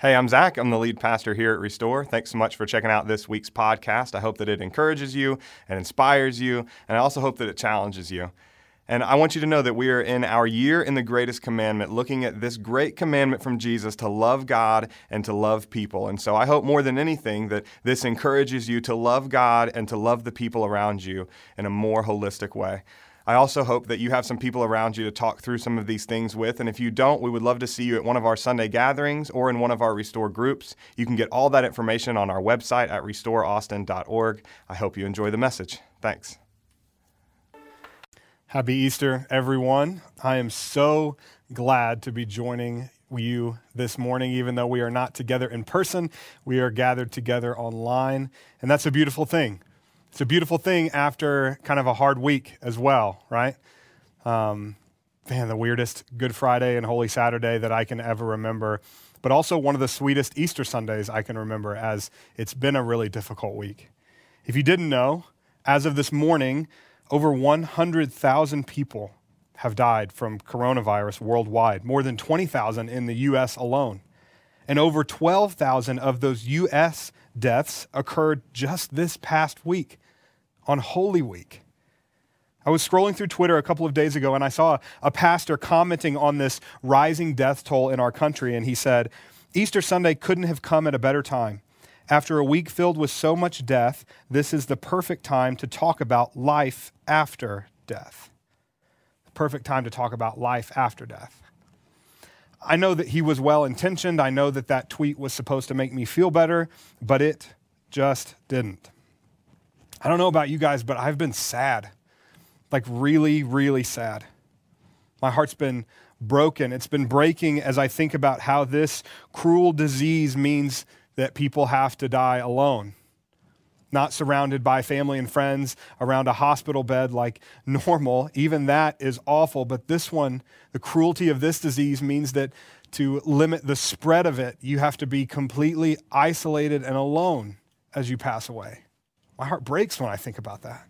Hey, I'm Zach. I'm the lead pastor here at Restore. Thanks so much for checking out this week's podcast. I hope that it encourages you and inspires you, and I also hope that it challenges you. And I want you to know that we are in our year in the greatest commandment, looking at this great commandment from Jesus to love God and to love people. And so I hope more than anything that this encourages you to love God and to love the people around you in a more holistic way. I also hope that you have some people around you to talk through some of these things with. And if you don't, we would love to see you at one of our Sunday gatherings or in one of our Restore groups. You can get all that information on our website at restoreaustin.org. I hope you enjoy the message. Thanks. Happy Easter, everyone. I am so glad to be joining you this morning, even though we are not together in person. We are gathered together online, and that's a beautiful thing. It's a beautiful thing after kind of a hard week as well, right? Um, man, the weirdest Good Friday and Holy Saturday that I can ever remember, but also one of the sweetest Easter Sundays I can remember, as it's been a really difficult week. If you didn't know, as of this morning, over 100,000 people have died from coronavirus worldwide, more than 20,000 in the US alone. And over 12,000 of those US deaths occurred just this past week on Holy Week. I was scrolling through Twitter a couple of days ago and I saw a pastor commenting on this rising death toll in our country, and he said, Easter Sunday couldn't have come at a better time. After a week filled with so much death, this is the perfect time to talk about life after death. The perfect time to talk about life after death. I know that he was well intentioned. I know that that tweet was supposed to make me feel better, but it just didn't. I don't know about you guys, but I've been sad. Like, really, really sad. My heart's been broken. It's been breaking as I think about how this cruel disease means that people have to die alone, not surrounded by family and friends around a hospital bed like normal. Even that is awful. But this one, the cruelty of this disease means that to limit the spread of it, you have to be completely isolated and alone as you pass away. My heart breaks when I think about that.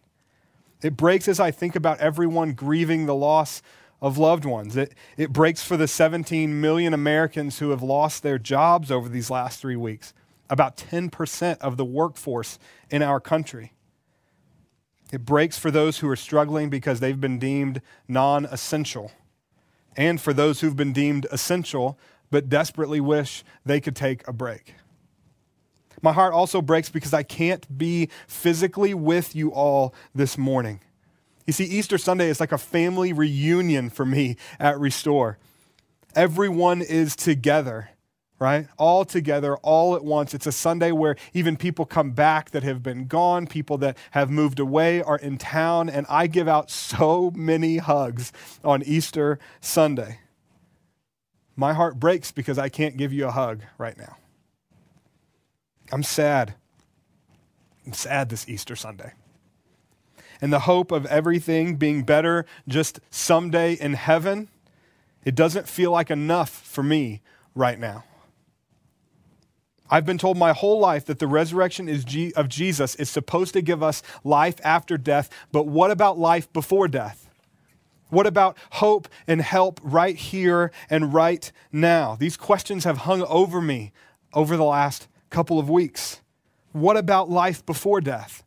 It breaks as I think about everyone grieving the loss of loved ones. It, it breaks for the 17 million Americans who have lost their jobs over these last three weeks, about 10% of the workforce in our country. It breaks for those who are struggling because they've been deemed non essential, and for those who've been deemed essential but desperately wish they could take a break. My heart also breaks because I can't be physically with you all this morning. You see, Easter Sunday is like a family reunion for me at Restore. Everyone is together, right? All together, all at once. It's a Sunday where even people come back that have been gone, people that have moved away are in town, and I give out so many hugs on Easter Sunday. My heart breaks because I can't give you a hug right now. I'm sad. I'm sad this Easter Sunday. And the hope of everything being better just someday in heaven, it doesn't feel like enough for me right now. I've been told my whole life that the resurrection of Jesus is supposed to give us life after death, but what about life before death? What about hope and help right here and right now? These questions have hung over me over the last couple of weeks. What about life before death?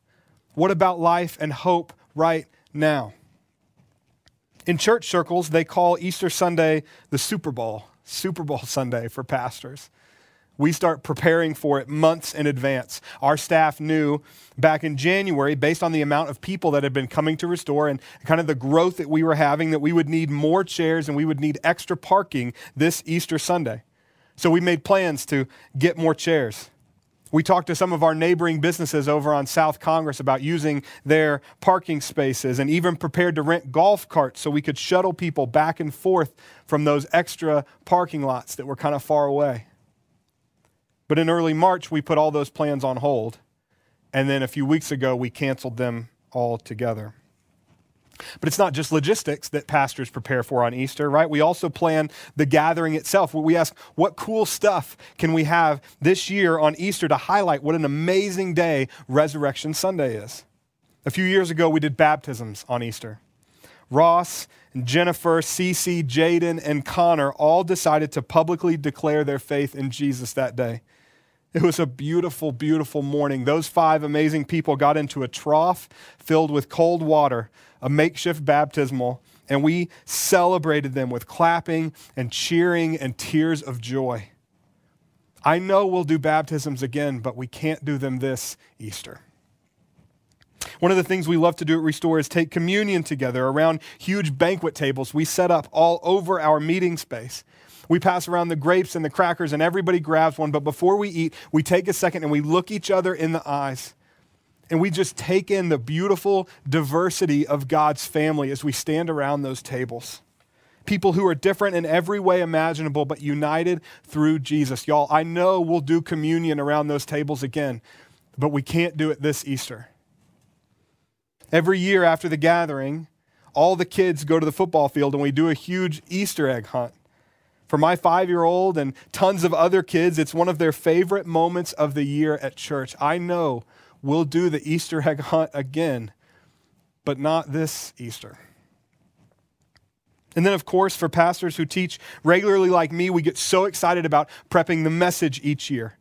What about life and hope right now? In church circles, they call Easter Sunday the Super Bowl, Super Bowl Sunday for pastors. We start preparing for it months in advance. Our staff knew back in January, based on the amount of people that had been coming to Restore and kind of the growth that we were having, that we would need more chairs and we would need extra parking this Easter Sunday. So we made plans to get more chairs. We talked to some of our neighboring businesses over on South Congress about using their parking spaces and even prepared to rent golf carts so we could shuttle people back and forth from those extra parking lots that were kind of far away. But in early March, we put all those plans on hold. And then a few weeks ago, we canceled them altogether. But it's not just logistics that pastors prepare for on Easter, right? We also plan the gathering itself. We ask, what cool stuff can we have this year on Easter to highlight what an amazing day Resurrection Sunday is? A few years ago, we did baptisms on Easter. Ross, Jennifer, Cece, Jaden, and Connor all decided to publicly declare their faith in Jesus that day. It was a beautiful, beautiful morning. Those five amazing people got into a trough filled with cold water, a makeshift baptismal, and we celebrated them with clapping and cheering and tears of joy. I know we'll do baptisms again, but we can't do them this Easter. One of the things we love to do at Restore is take communion together around huge banquet tables we set up all over our meeting space. We pass around the grapes and the crackers, and everybody grabs one. But before we eat, we take a second and we look each other in the eyes. And we just take in the beautiful diversity of God's family as we stand around those tables. People who are different in every way imaginable, but united through Jesus. Y'all, I know we'll do communion around those tables again, but we can't do it this Easter. Every year after the gathering, all the kids go to the football field and we do a huge Easter egg hunt. For my five year old and tons of other kids, it's one of their favorite moments of the year at church. I know we'll do the Easter egg hunt again, but not this Easter. And then, of course, for pastors who teach regularly like me, we get so excited about prepping the message each year.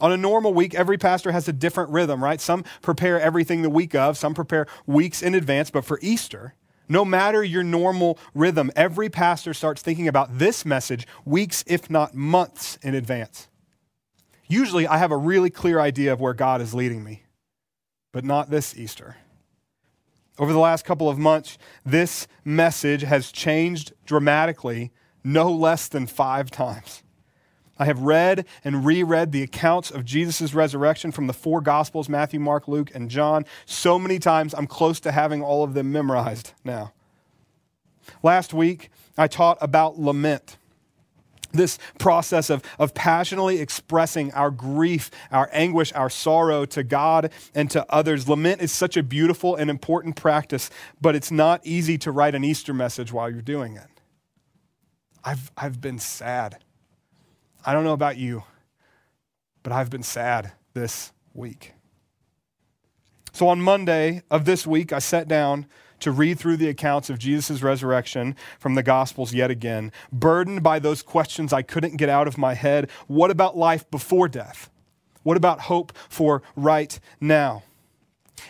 On a normal week, every pastor has a different rhythm, right? Some prepare everything the week of, some prepare weeks in advance, but for Easter, no matter your normal rhythm, every pastor starts thinking about this message weeks, if not months, in advance. Usually, I have a really clear idea of where God is leading me, but not this Easter. Over the last couple of months, this message has changed dramatically no less than five times. I have read and reread the accounts of Jesus' resurrection from the four Gospels Matthew, Mark, Luke, and John so many times I'm close to having all of them memorized now. Last week, I taught about lament. This process of, of passionately expressing our grief, our anguish, our sorrow to God and to others. Lament is such a beautiful and important practice, but it's not easy to write an Easter message while you're doing it. I've, I've been sad I don't know about you, but I've been sad this week. So on Monday of this week, I sat down to read through the accounts of Jesus' resurrection from the Gospels yet again, burdened by those questions I couldn't get out of my head. What about life before death? What about hope for right now?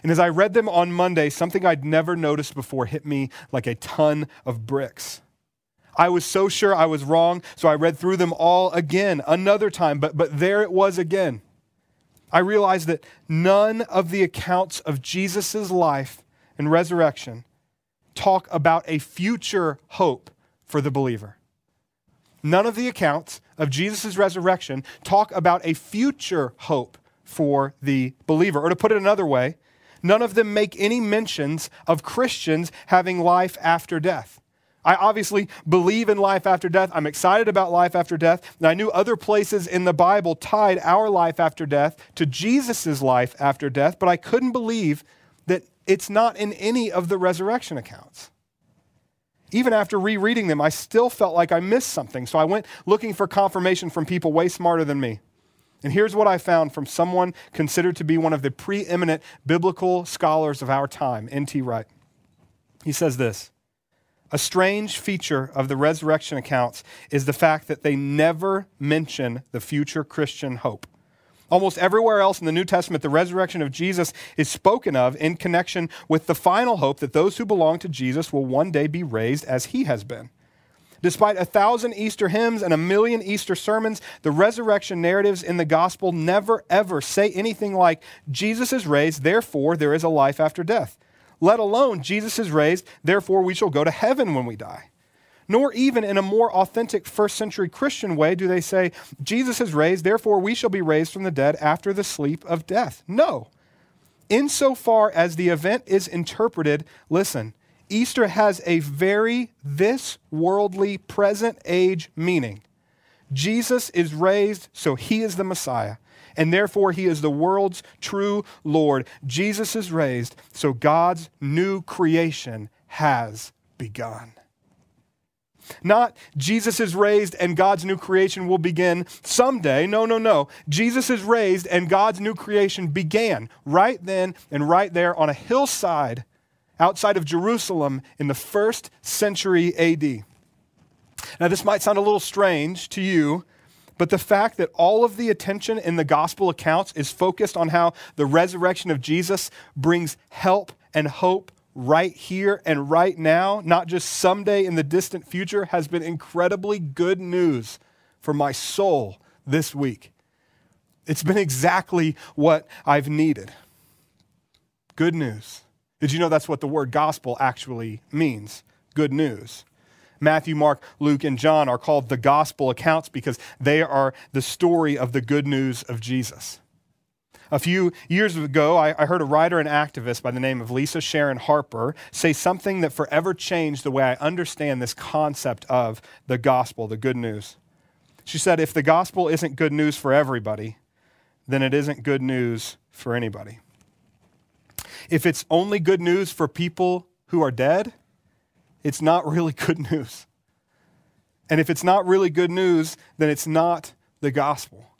And as I read them on Monday, something I'd never noticed before hit me like a ton of bricks. I was so sure I was wrong, so I read through them all again, another time, but, but there it was again. I realized that none of the accounts of Jesus' life and resurrection talk about a future hope for the believer. None of the accounts of Jesus' resurrection talk about a future hope for the believer. Or to put it another way, none of them make any mentions of Christians having life after death. I obviously believe in life after death. I'm excited about life after death. And I knew other places in the Bible tied our life after death to Jesus' life after death, but I couldn't believe that it's not in any of the resurrection accounts. Even after rereading them, I still felt like I missed something. So I went looking for confirmation from people way smarter than me. And here's what I found from someone considered to be one of the preeminent biblical scholars of our time, N.T. Wright. He says this a strange feature of the resurrection accounts is the fact that they never mention the future Christian hope. Almost everywhere else in the New Testament, the resurrection of Jesus is spoken of in connection with the final hope that those who belong to Jesus will one day be raised as he has been. Despite a thousand Easter hymns and a million Easter sermons, the resurrection narratives in the gospel never ever say anything like, Jesus is raised, therefore there is a life after death let alone Jesus is raised, therefore we shall go to heaven when we die. Nor even in a more authentic first century Christian way do they say, Jesus is raised, therefore we shall be raised from the dead after the sleep of death. No. Insofar as the event is interpreted, listen, Easter has a very this worldly present age meaning. Jesus is raised, so he is the Messiah and therefore he is the world's true Lord. Jesus is raised, so God's new creation has begun. Not Jesus is raised and God's new creation will begin someday. No, no, no. Jesus is raised and God's new creation began right then and right there on a hillside outside of Jerusalem in the first century AD. Now, this might sound a little strange to you, but the fact that all of the attention in the gospel accounts is focused on how the resurrection of Jesus brings help and hope right here and right now, not just someday in the distant future, has been incredibly good news for my soul this week. It's been exactly what I've needed. Good news. Did you know that's what the word gospel actually means? Good news. Matthew, Mark, Luke, and John are called the gospel accounts because they are the story of the good news of Jesus. A few years ago, I, heard a writer and activist by the name of Lisa Sharon Harper say something that forever changed the way I understand this concept of the gospel, the good news. She said, If the gospel isn't good news for everybody, then it isn't good news for anybody. If it's only good news for people who are dead, it's not really good news. And if it's not really good news, then it's not the gospel.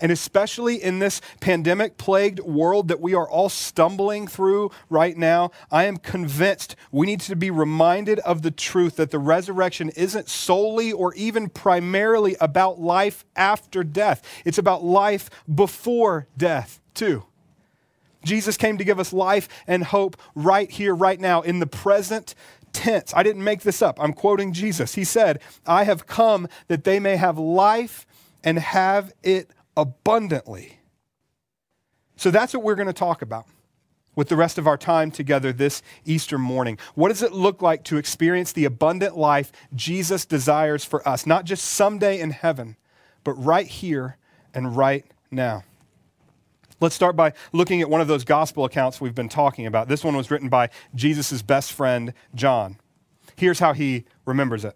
And especially in this pandemic plagued world that we are all stumbling through right now, I am convinced we need to be reminded of the truth that the resurrection isn't solely or even primarily about life after death, it's about life before death, too. Jesus came to give us life and hope right here, right now, in the present tense. I didn't make this up. I'm quoting Jesus. He said, I have come that they may have life and have it abundantly. So that's what we're going to talk about with the rest of our time together this Easter morning. What does it look like to experience the abundant life Jesus desires for us, not just someday in heaven, but right here and right now? Let's start by looking at one of those gospel accounts we've been talking about. This one was written by Jesus' best friend, John. Here's how he remembers it.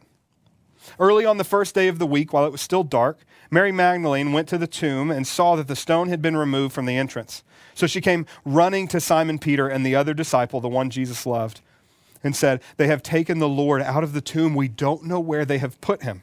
Early on the first day of the week, while it was still dark, Mary Magdalene went to the tomb and saw that the stone had been removed from the entrance. So she came running to Simon Peter and the other disciple, the one Jesus loved, and said, They have taken the Lord out of the tomb. We don't know where they have put him.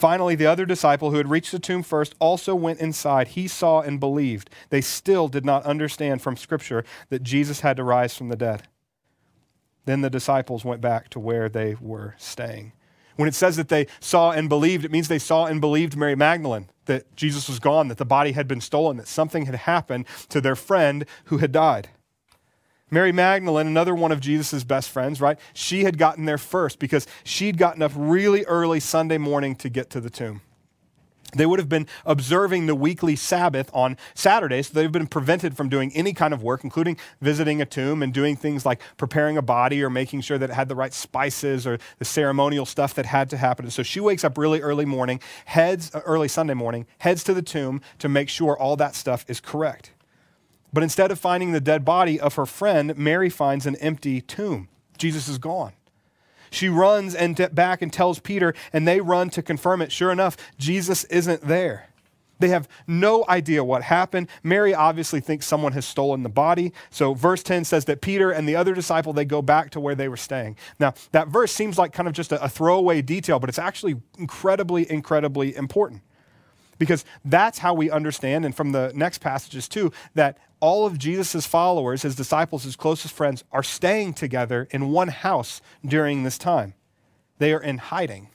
Finally, the other disciple who had reached the tomb first also went inside. He saw and believed. They still did not understand from Scripture that Jesus had to rise from the dead. Then the disciples went back to where they were staying. When it says that they saw and believed, it means they saw and believed Mary Magdalene, that Jesus was gone, that the body had been stolen, that something had happened to their friend who had died. Mary Magdalene, another one of Jesus' best friends, right? She had gotten there first because she'd gotten up really early Sunday morning to get to the tomb. They would have been observing the weekly Sabbath on Saturday, so they've been prevented from doing any kind of work, including visiting a tomb and doing things like preparing a body or making sure that it had the right spices or the ceremonial stuff that had to happen. And so she wakes up really early morning, heads uh, early Sunday morning, heads to the tomb to make sure all that stuff is correct. But instead of finding the dead body of her friend, Mary finds an empty tomb. Jesus is gone. She runs and t- back and tells Peter, and they run to confirm it. Sure enough, Jesus isn't there. They have no idea what happened. Mary obviously thinks someone has stolen the body. So verse 10 says that Peter and the other disciple they go back to where they were staying. Now, that verse seems like kind of just a, a throwaway detail, but it's actually incredibly incredibly important. Because that's how we understand and from the next passages too that all of Jesus' followers, his disciples, his closest friends, are staying together in one house during this time. They are in hiding.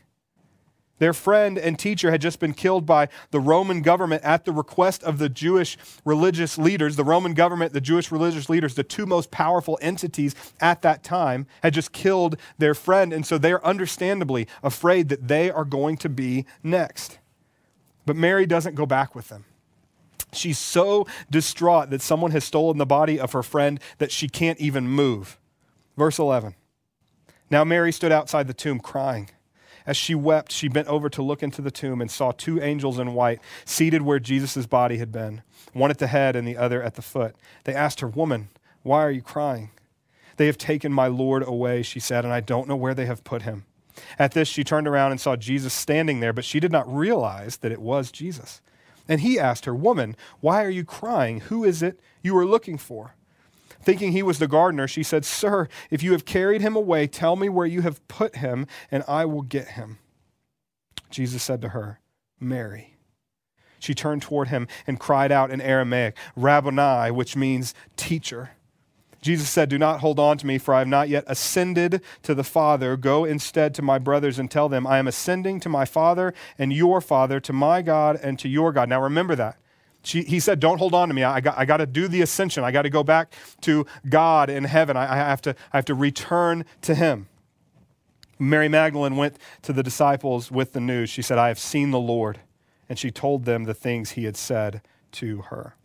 Their friend and teacher had just been killed by the Roman government at the request of the Jewish religious leaders. The Roman government, the Jewish religious leaders, the two most powerful entities at that time, had just killed their friend. And so they are understandably afraid that they are going to be next. But Mary doesn't go back with them. She's so distraught that someone has stolen the body of her friend that she can't even move. Verse 11. Now Mary stood outside the tomb crying. As she wept, she bent over to look into the tomb and saw two angels in white seated where Jesus' body had been, one at the head and the other at the foot. They asked her, Woman, why are you crying? They have taken my Lord away, she said, and I don't know where they have put him. At this, she turned around and saw Jesus standing there, but she did not realize that it was Jesus. And he asked her, Woman, why are you crying? Who is it you are looking for? Thinking he was the gardener, she said, Sir, if you have carried him away, tell me where you have put him, and I will get him. Jesus said to her, Mary. She turned toward him and cried out in Aramaic, Rabboni, which means teacher. Jesus said, Do not hold on to me, for I have not yet ascended to the Father. Go instead to my brothers and tell them, I am ascending to my Father and your Father, to my God and to your God. Now remember that. She, he said, Don't hold on to me. I got, I to do the ascension. I got to go back to God in heaven. I, I, have to, I have to return to Him. Mary Magdalene went to the disciples with the news. She said, I have seen the Lord. And she told them the things he had said to her.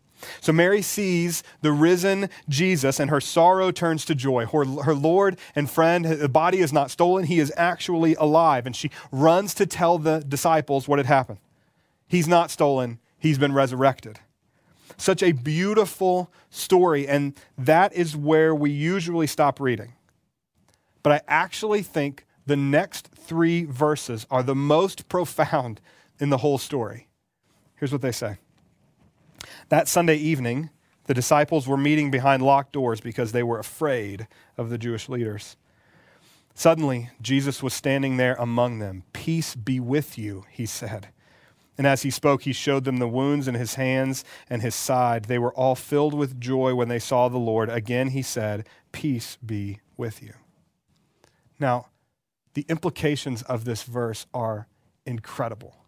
So Mary sees the risen Jesus and her sorrow turns to joy. Her, her Lord and friend, the body is not stolen, he is actually alive. And she runs to tell the disciples what had happened. He's not stolen, he's been resurrected. Such a beautiful story, and that is where we usually stop reading. But I actually think the next three verses are the most profound in the whole story. Here's what they say. That Sunday evening, the disciples were meeting behind locked doors because they were afraid of the Jewish leaders. Suddenly, Jesus was standing there among them. Peace be with you, he said. And as he spoke, he showed them the wounds in his hands and his side. They were all filled with joy when they saw the Lord. Again, he said, Peace be with you. Now, the implications of this verse are incredible.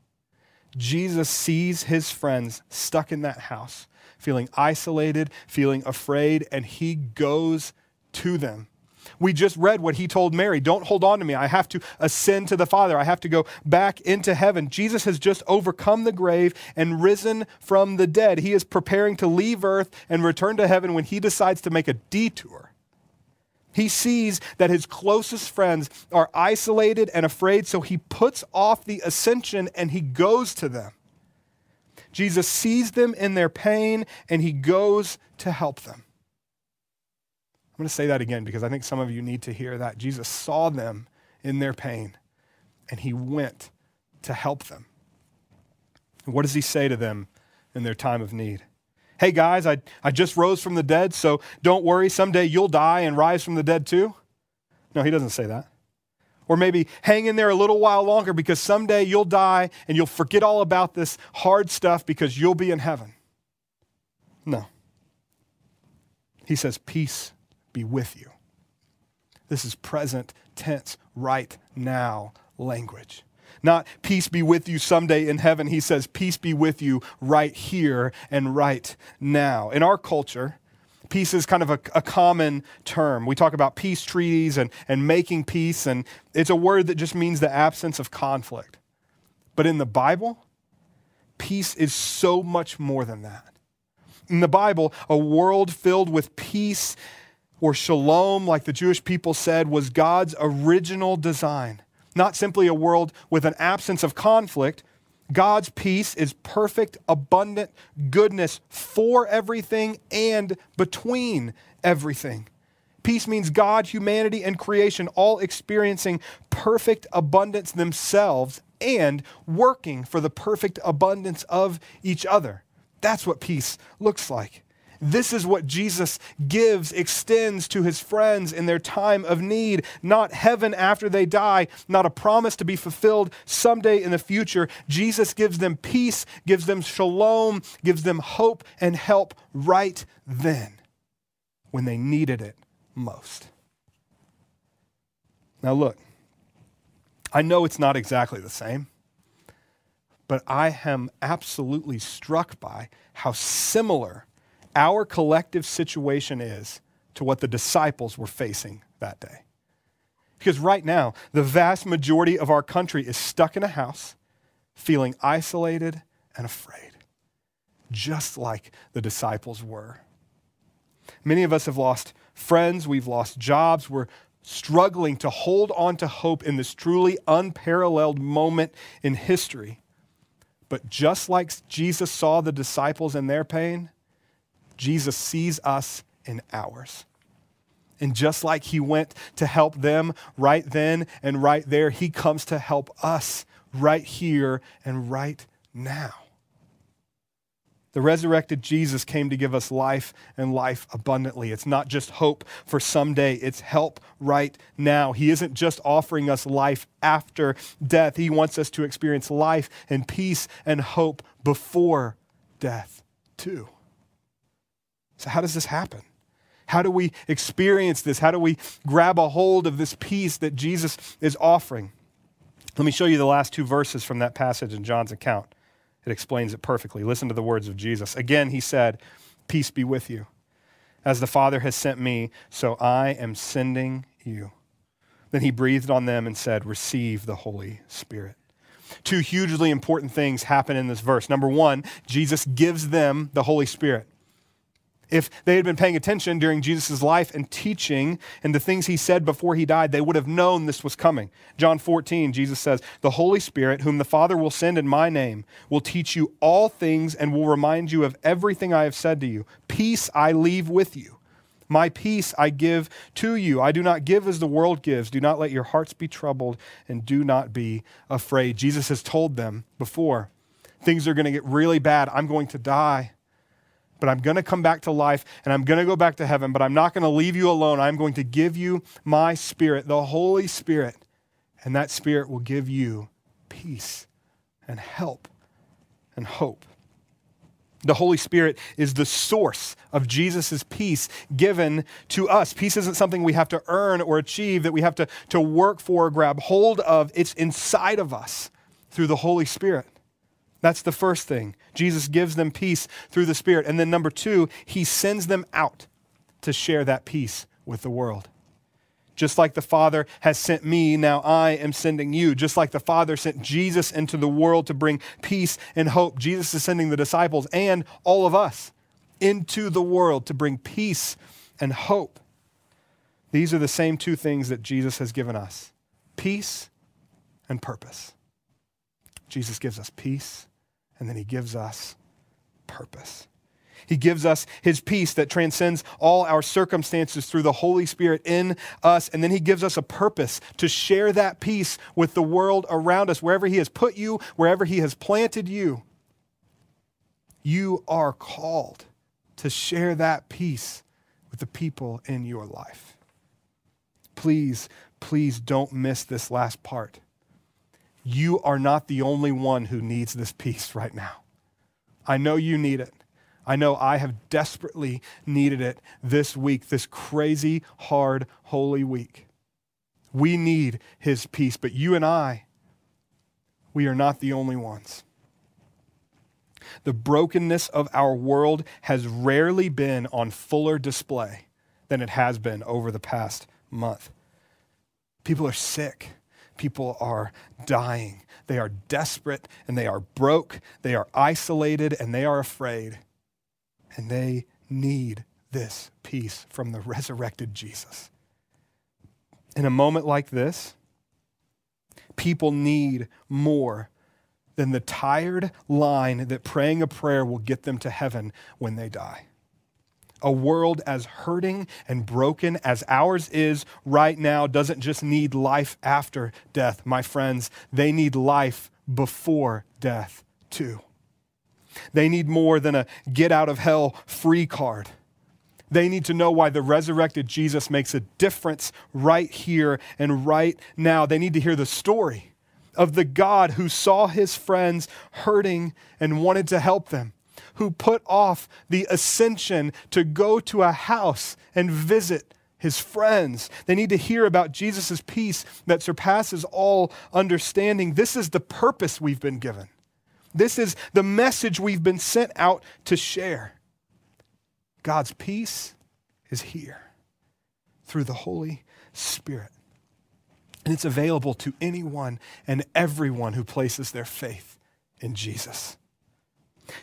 Jesus sees his friends stuck in that house, feeling isolated, feeling afraid, and he goes to them. We just read what he told Mary Don't hold on to me. I have to ascend to the Father. I have to go back into heaven. Jesus has just overcome the grave and risen from the dead. He is preparing to leave earth and return to heaven when he decides to make a detour he sees that his closest friends are isolated and afraid, so he puts off the ascension and he goes to them. Jesus sees them in their pain and he goes to help them. I'm going to say that again because I think some of you need to hear that. Jesus saw them in their pain and he went to help them. And what does he say to them in their time of need? Hey guys, I, I just rose from the dead, so don't worry, someday you'll die and rise from the dead too? No, he doesn't say that. Or maybe hang in there a little while longer because someday you'll die and you'll forget all about this hard stuff because you'll be in heaven. No. He says, Peace be with you. This is present tense, right now language. Not peace be with you someday in heaven. He says, peace be with you right here and right now. In our culture, peace is kind of a, a, common term. We talk about peace treaties and, and making peace, and it's a word that just means the absence of conflict. But in the Bible, peace is so much more than that. In the Bible, a world filled with peace or shalom, like the Jewish people said, was God's original design not simply a world with an absence of conflict. God's peace is perfect, abundant goodness for everything and between everything. Peace means God, humanity, and creation all experiencing perfect abundance themselves and working for the perfect abundance of each other. That's what peace looks like. This is what Jesus gives, extends to his friends in their time of need. Not heaven after they die, not a promise to be fulfilled someday in the future. Jesus gives them peace, gives them shalom, gives them hope and help right then when they needed it most. Now, look, I know it's not exactly the same, but I am absolutely struck by how similar our collective situation is to what the disciples were facing that day. Because right now, the vast majority of our country is stuck in a house, feeling isolated and afraid, just like the disciples were. Many of us have lost friends, we've lost jobs, we're struggling to hold on to hope in this truly unparalleled moment in history. But just like Jesus saw the disciples in their pain, Jesus sees us in ours. And just like he went to help them right then and right there, he comes to help us right here and right now. The resurrected Jesus came to give us life and life abundantly. It's not just hope for someday, it's help right now. He isn't just offering us life after death, He wants us to experience life and peace and hope before death, too. So, how does this happen? How do we experience this? How do we grab a hold of this peace that Jesus is offering? Let me show you the last two verses from that passage in John's account. It explains it perfectly. Listen to the words of Jesus. Again, he said, Peace be with you. As the Father has sent me, so I am sending you. Then he breathed on them and said, Receive the Holy Spirit. Two hugely important things happen in this verse. Number one, Jesus gives them the Holy Spirit. If they had been paying attention during Jesus' life and teaching and the things he said before he died, they would have known this was coming. John 14, Jesus says, The Holy Spirit, whom the Father will send in my name, will teach you all things and will remind you of everything I have said to you. Peace I leave with you. My peace I give to you. I do not give as the world gives. Do not let your hearts be troubled and do not be afraid. Jesus has told them before things are going to get really bad. I'm going to die but I'm going to come back to life and I'm going to go back to heaven, but I'm not going to leave you alone. I'm going to give you my spirit, the Holy Spirit, and that spirit will give you peace and help and hope. The Holy Spirit is the source of Jesus' peace given to us. Peace isn't something we have to earn or achieve, that we have to, to work for or grab hold of. It's inside of us through the Holy Spirit. That's the first thing. Jesus gives them peace through the Spirit. And then number two, he sends them out to share that peace with the world. Just like the Father has sent me, now I am sending you. Just like the Father sent Jesus into the world to bring peace and hope, Jesus is sending the disciples and all of us into the world to bring peace and hope. These are the same two things that Jesus has given us peace and purpose. Jesus gives us peace and then he gives us purpose. He gives us his peace that transcends all our circumstances through the Holy Spirit in us. And then he gives us a purpose to share that peace with the world around us, wherever he has put you, wherever he has planted you. You are called to share that peace with the people in your life. Please, please don't miss this last part you are not the only one who needs this peace right now. I know you need it. I know I have desperately needed it this week, this crazy, hard, holy week. We need his peace, but you and I, we are not the only ones. The brokenness of our world has rarely been on fuller display than it has been over the past month. People are sick people are dying. They are desperate and they are broke. They are isolated and they are afraid. And they need this peace from the resurrected Jesus. In a moment like this, people need more than the tired line that praying a prayer will get them to heaven when they die a world as hurting and broken as ours is right now doesn't just need life after death, my friends. They need life before death, too. They need more than a get out of hell free card. They need to know why the resurrected Jesus makes a difference right here and right now. They need to hear the story of the God who saw his friends hurting and wanted to help them who put off the ascension to go to a house and visit his friends. They need to hear about Jesus' peace that surpasses all understanding. This is the purpose we've been given. This is the message we've been sent out to share. God's peace is here through the Holy Spirit. And it's available to anyone and everyone who places their faith in Jesus.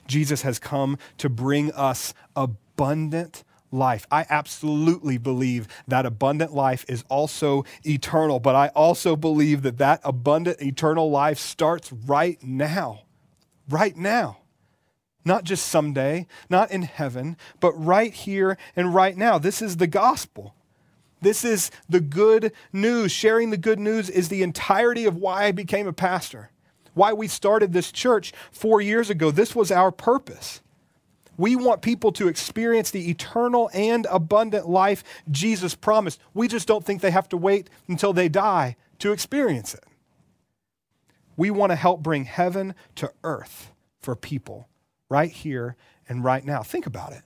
Jesus has come to bring us abundant life. I absolutely believe that abundant life is also eternal, but I also believe that that abundant eternal life starts right now. Right now. Not just someday, not in heaven, but right here and right now. This is the gospel. This is the good news. Sharing the good news is the entirety of why I became a pastor, why we started this church four years ago. This was our purpose. We want people to experience the eternal and abundant life Jesus promised. We just don't think they have to wait until they die to experience it. We want to help bring heaven to earth for people right here and right now. Think about it.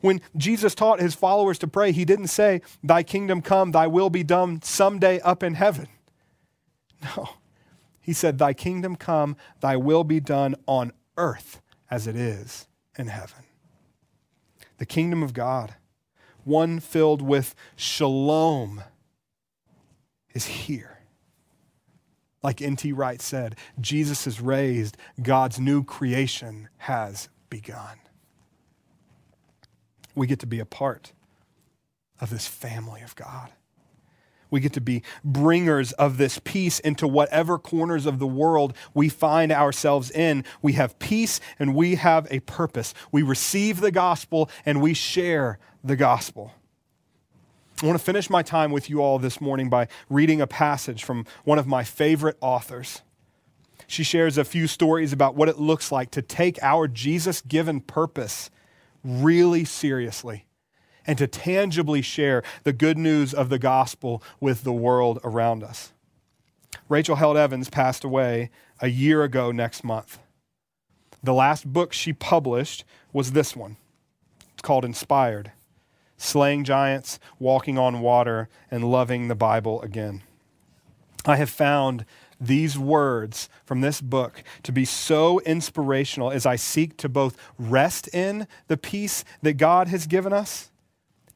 When Jesus taught his followers to pray, he didn't say, Thy kingdom come, thy will be done someday up in heaven. No. He said, Thy kingdom come, thy will be done on earth as it is in heaven. The kingdom of God, one filled with shalom, is here. Like N.T. Wright said, Jesus is raised, God's new creation has begun. We get to be a part of this family of God. We get to be bringers of this peace into whatever corners of the world we find ourselves in. We have peace and we have a purpose. We receive the gospel and we share the gospel. I want to finish my time with you all this morning by reading a passage from one of my favorite authors. She shares a few stories about what it looks like to take our Jesus given purpose really seriously and to tangibly share the good news of the gospel with the world around us. Rachel Held Evans passed away a year ago next month. The last book she published was this one. It's called Inspired Slaying Giants, Walking on Water, and Loving the Bible Again. I have found these words from this book to be so inspirational as I seek to both rest in the peace that God has given us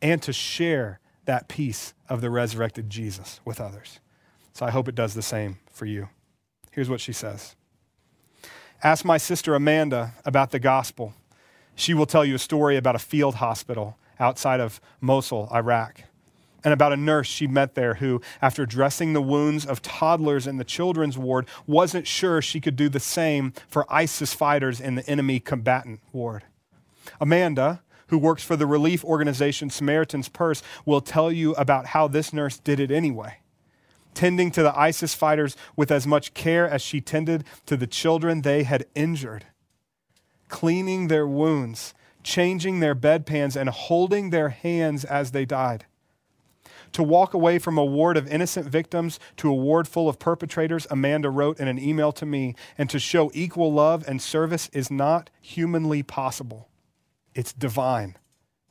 and to share that peace of the resurrected Jesus with others. So I hope it does the same for you. Here's what she says Ask my sister Amanda about the gospel. She will tell you a story about a field hospital outside of Mosul, Iraq, and about a nurse she met there who, after dressing the wounds of toddlers in the children's ward, wasn't sure she could do the same for ISIS fighters in the enemy combatant ward. Amanda, who works for the relief organization Samaritan's Purse, will tell you about how this nurse did it anyway, tending to the ISIS fighters with as much care as she tended to the children they had injured, cleaning their wounds, changing their bedpans, and holding their hands as they died. To walk away from a ward of innocent victims to a ward full of perpetrators, Amanda wrote in an email to me, and to show equal love and service is not humanly possible. It's divine,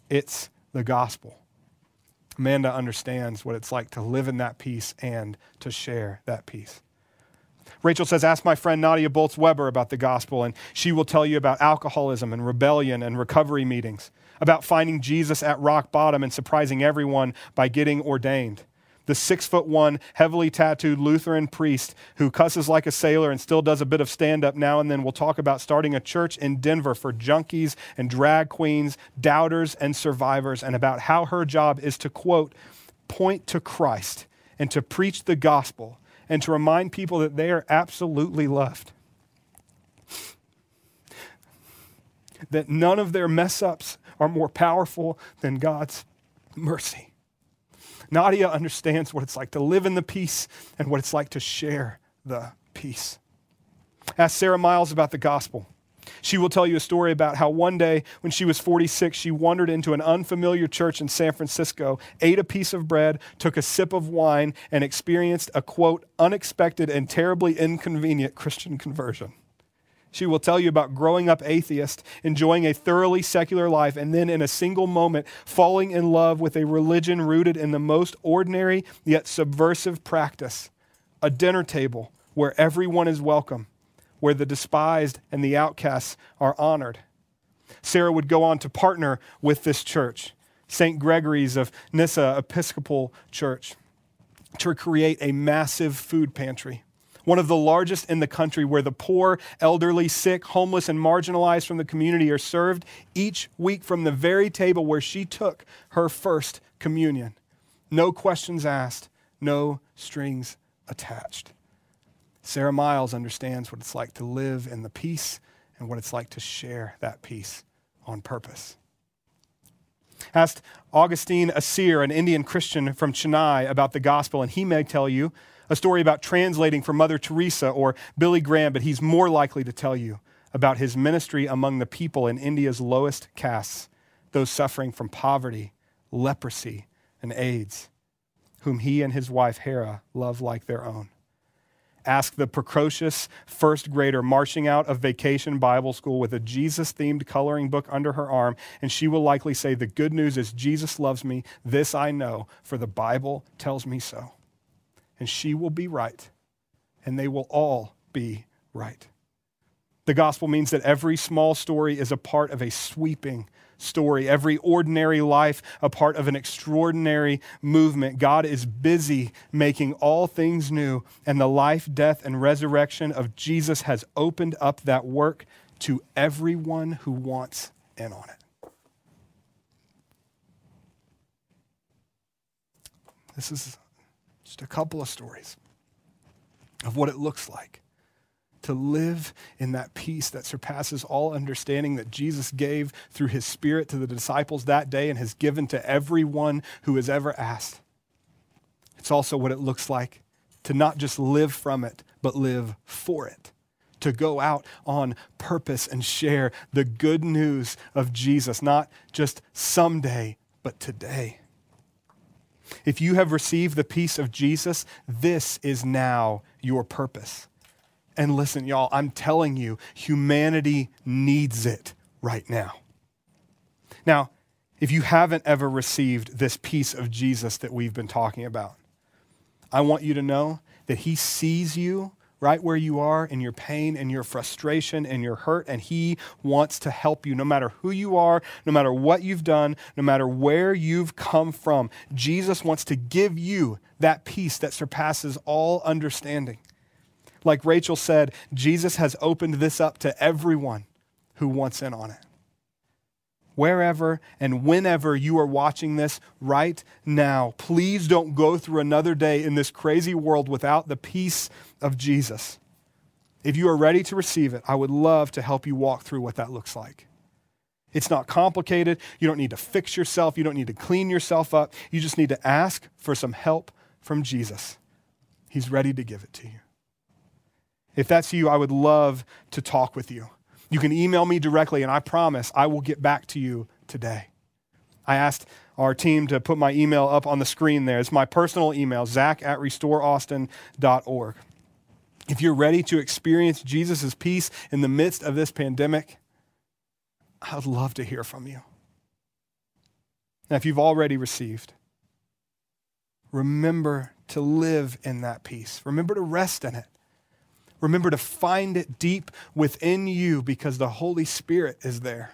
it's the gospel. Amanda understands what it's like to live in that peace and to share that peace. Rachel says, Ask my friend Nadia Bolz Weber about the gospel, and she will tell you about alcoholism and rebellion and recovery meetings, about finding Jesus at rock bottom and surprising everyone by getting ordained the six foot one, heavily tattooed Lutheran priest who cusses like a sailor and still does a bit of stand up now and then, will talk about starting a church in Denver for junkies and drag queens, doubters and survivors, and about how her job is to, quote, point to Christ and to preach the gospel and to remind people that they are absolutely loved. That none of their mess ups are more powerful than God's mercy. Nadia understands what it's like to live in the peace and what it's like to share the peace. Ask Sara Miles about the gospel. She will tell you a story about how one day when she was 46, she wandered into an unfamiliar church in San Francisco, ate a piece of bread, took a sip of wine, and experienced a quote, unexpected and terribly inconvenient Christian conversion. She will tell you about growing up atheist, enjoying a thoroughly secular life, and then in a single moment falling in love with a religion rooted in the most ordinary yet subversive practice a dinner table where everyone is welcome, where the despised and the outcasts are honored. Sara would go on to partner with this church, St. Gregory's of Nyssa Episcopal Church, to create a massive food pantry one of the largest in the country, where the poor, elderly, sick, homeless, and marginalized from the community are served each week from the very table where she took her first communion. No questions asked, no strings attached. Sara Miles understands what it's like to live in the peace and what it's like to share that peace on purpose. Asked Augustine Asir, an Indian Christian from Chennai, about the gospel, and he may tell you a story about translating for Mother Teresa or Billy Graham, but he's more likely to tell you about his ministry among the people in India's lowest castes, those suffering from poverty, leprosy, and AIDS, whom he and his wife Hera love like their own. Ask the precocious first grader marching out of vacation Bible school with a Jesus themed coloring book under her arm, and she will likely say, The good news is Jesus loves me. This I know, for the Bible tells me so. And she will be right, and they will all be right. The gospel means that every small story is a part of a sweeping story, every ordinary life a part of an extraordinary movement. God is busy making all things new, and the life, death, and resurrection of Jesus has opened up that work to everyone who wants in on it. This is just a couple of stories of what it looks like to live in that peace that surpasses all understanding that Jesus gave through his Spirit to the disciples that day and has given to everyone who has ever asked. It's also what it looks like to not just live from it, but live for it. To go out on purpose and share the good news of Jesus, not just someday, but today. If you have received the peace of Jesus, this is now your purpose. And listen, y'all, I'm telling you, humanity needs it right now. Now, if you haven't ever received this peace of Jesus that we've been talking about, I want you to know that He sees you right where you are in your pain and your frustration and your hurt, and He wants to help you no matter who you are, no matter what you've done, no matter where you've come from. Jesus wants to give you that peace that surpasses all understanding. Like Rachel said, Jesus has opened this up to everyone who wants in on it. Wherever and whenever you are watching this right now, please don't go through another day in this crazy world without the peace of Jesus. If you are ready to receive it, I would love to help you walk through what that looks like. It's not complicated. You don't need to fix yourself. You don't need to clean yourself up. You just need to ask for some help from Jesus. He's ready to give it to you. If that's you, I would love to talk with you. You can email me directly, and I promise I will get back to you today. I asked our team to put my email up on the screen there. It's my personal email, zach at restoreaustin.org. If you're ready to experience Jesus' peace in the midst of this pandemic, I'd love to hear from you. Now, if you've already received, remember to live in that peace. Remember to rest in it. Remember to find it deep within you because the Holy Spirit is there.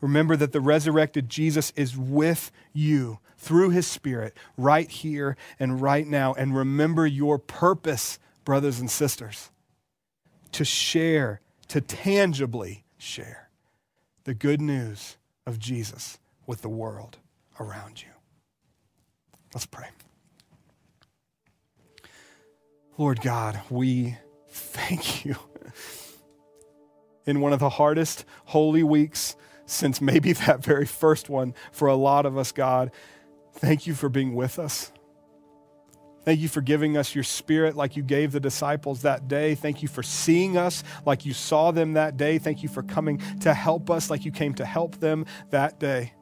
Remember that the resurrected Jesus is with you through his Spirit right here and right now. And remember your purpose, brothers and sisters, to share, to tangibly share the good news of Jesus with the world around you. Let's pray. Lord God, we thank you. In one of the hardest holy weeks since maybe that very first one for a lot of us, God, thank you for being with us. Thank you for giving us your spirit like you gave the disciples that day. Thank you for seeing us like you saw them that day. Thank you for coming to help us like you came to help them that day.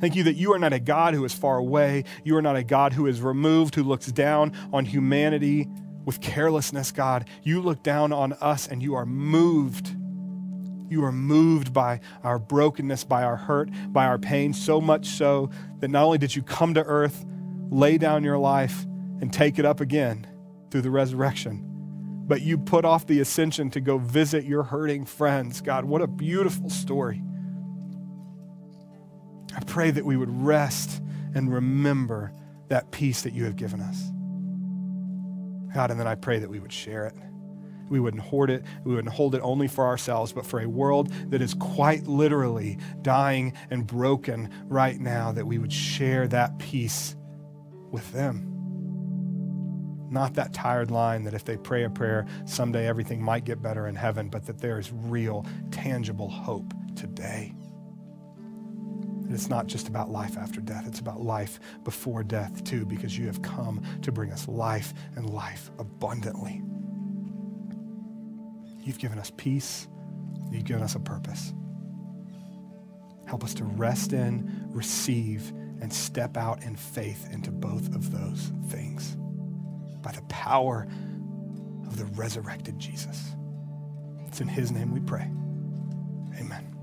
Thank you that you are not a God who is far away. You are not a God who is removed, who looks down on humanity with carelessness, God. You look down on us and you are moved. You are moved by our brokenness, by our hurt, by our pain, so much so that not only did you come to earth, lay down your life, and take it up again through the resurrection, but you put off the ascension to go visit your hurting friends. God, what a beautiful story. Pray that we would rest and remember that peace that you have given us. God, and then I pray that we would share it. We wouldn't hoard it. We wouldn't hold it only for ourselves, but for a world that is quite literally dying and broken right now, that we would share that peace with them. Not that tired line that if they pray a prayer, someday everything might get better in heaven, but that there is real, tangible hope today. It's not just about life after death, it's about life before death too, because you have come to bring us life and life abundantly. You've given us peace, you've given us a purpose. Help us to rest in, receive, and step out in faith into both of those things by the power of the resurrected Jesus. It's in his name we pray. Amen.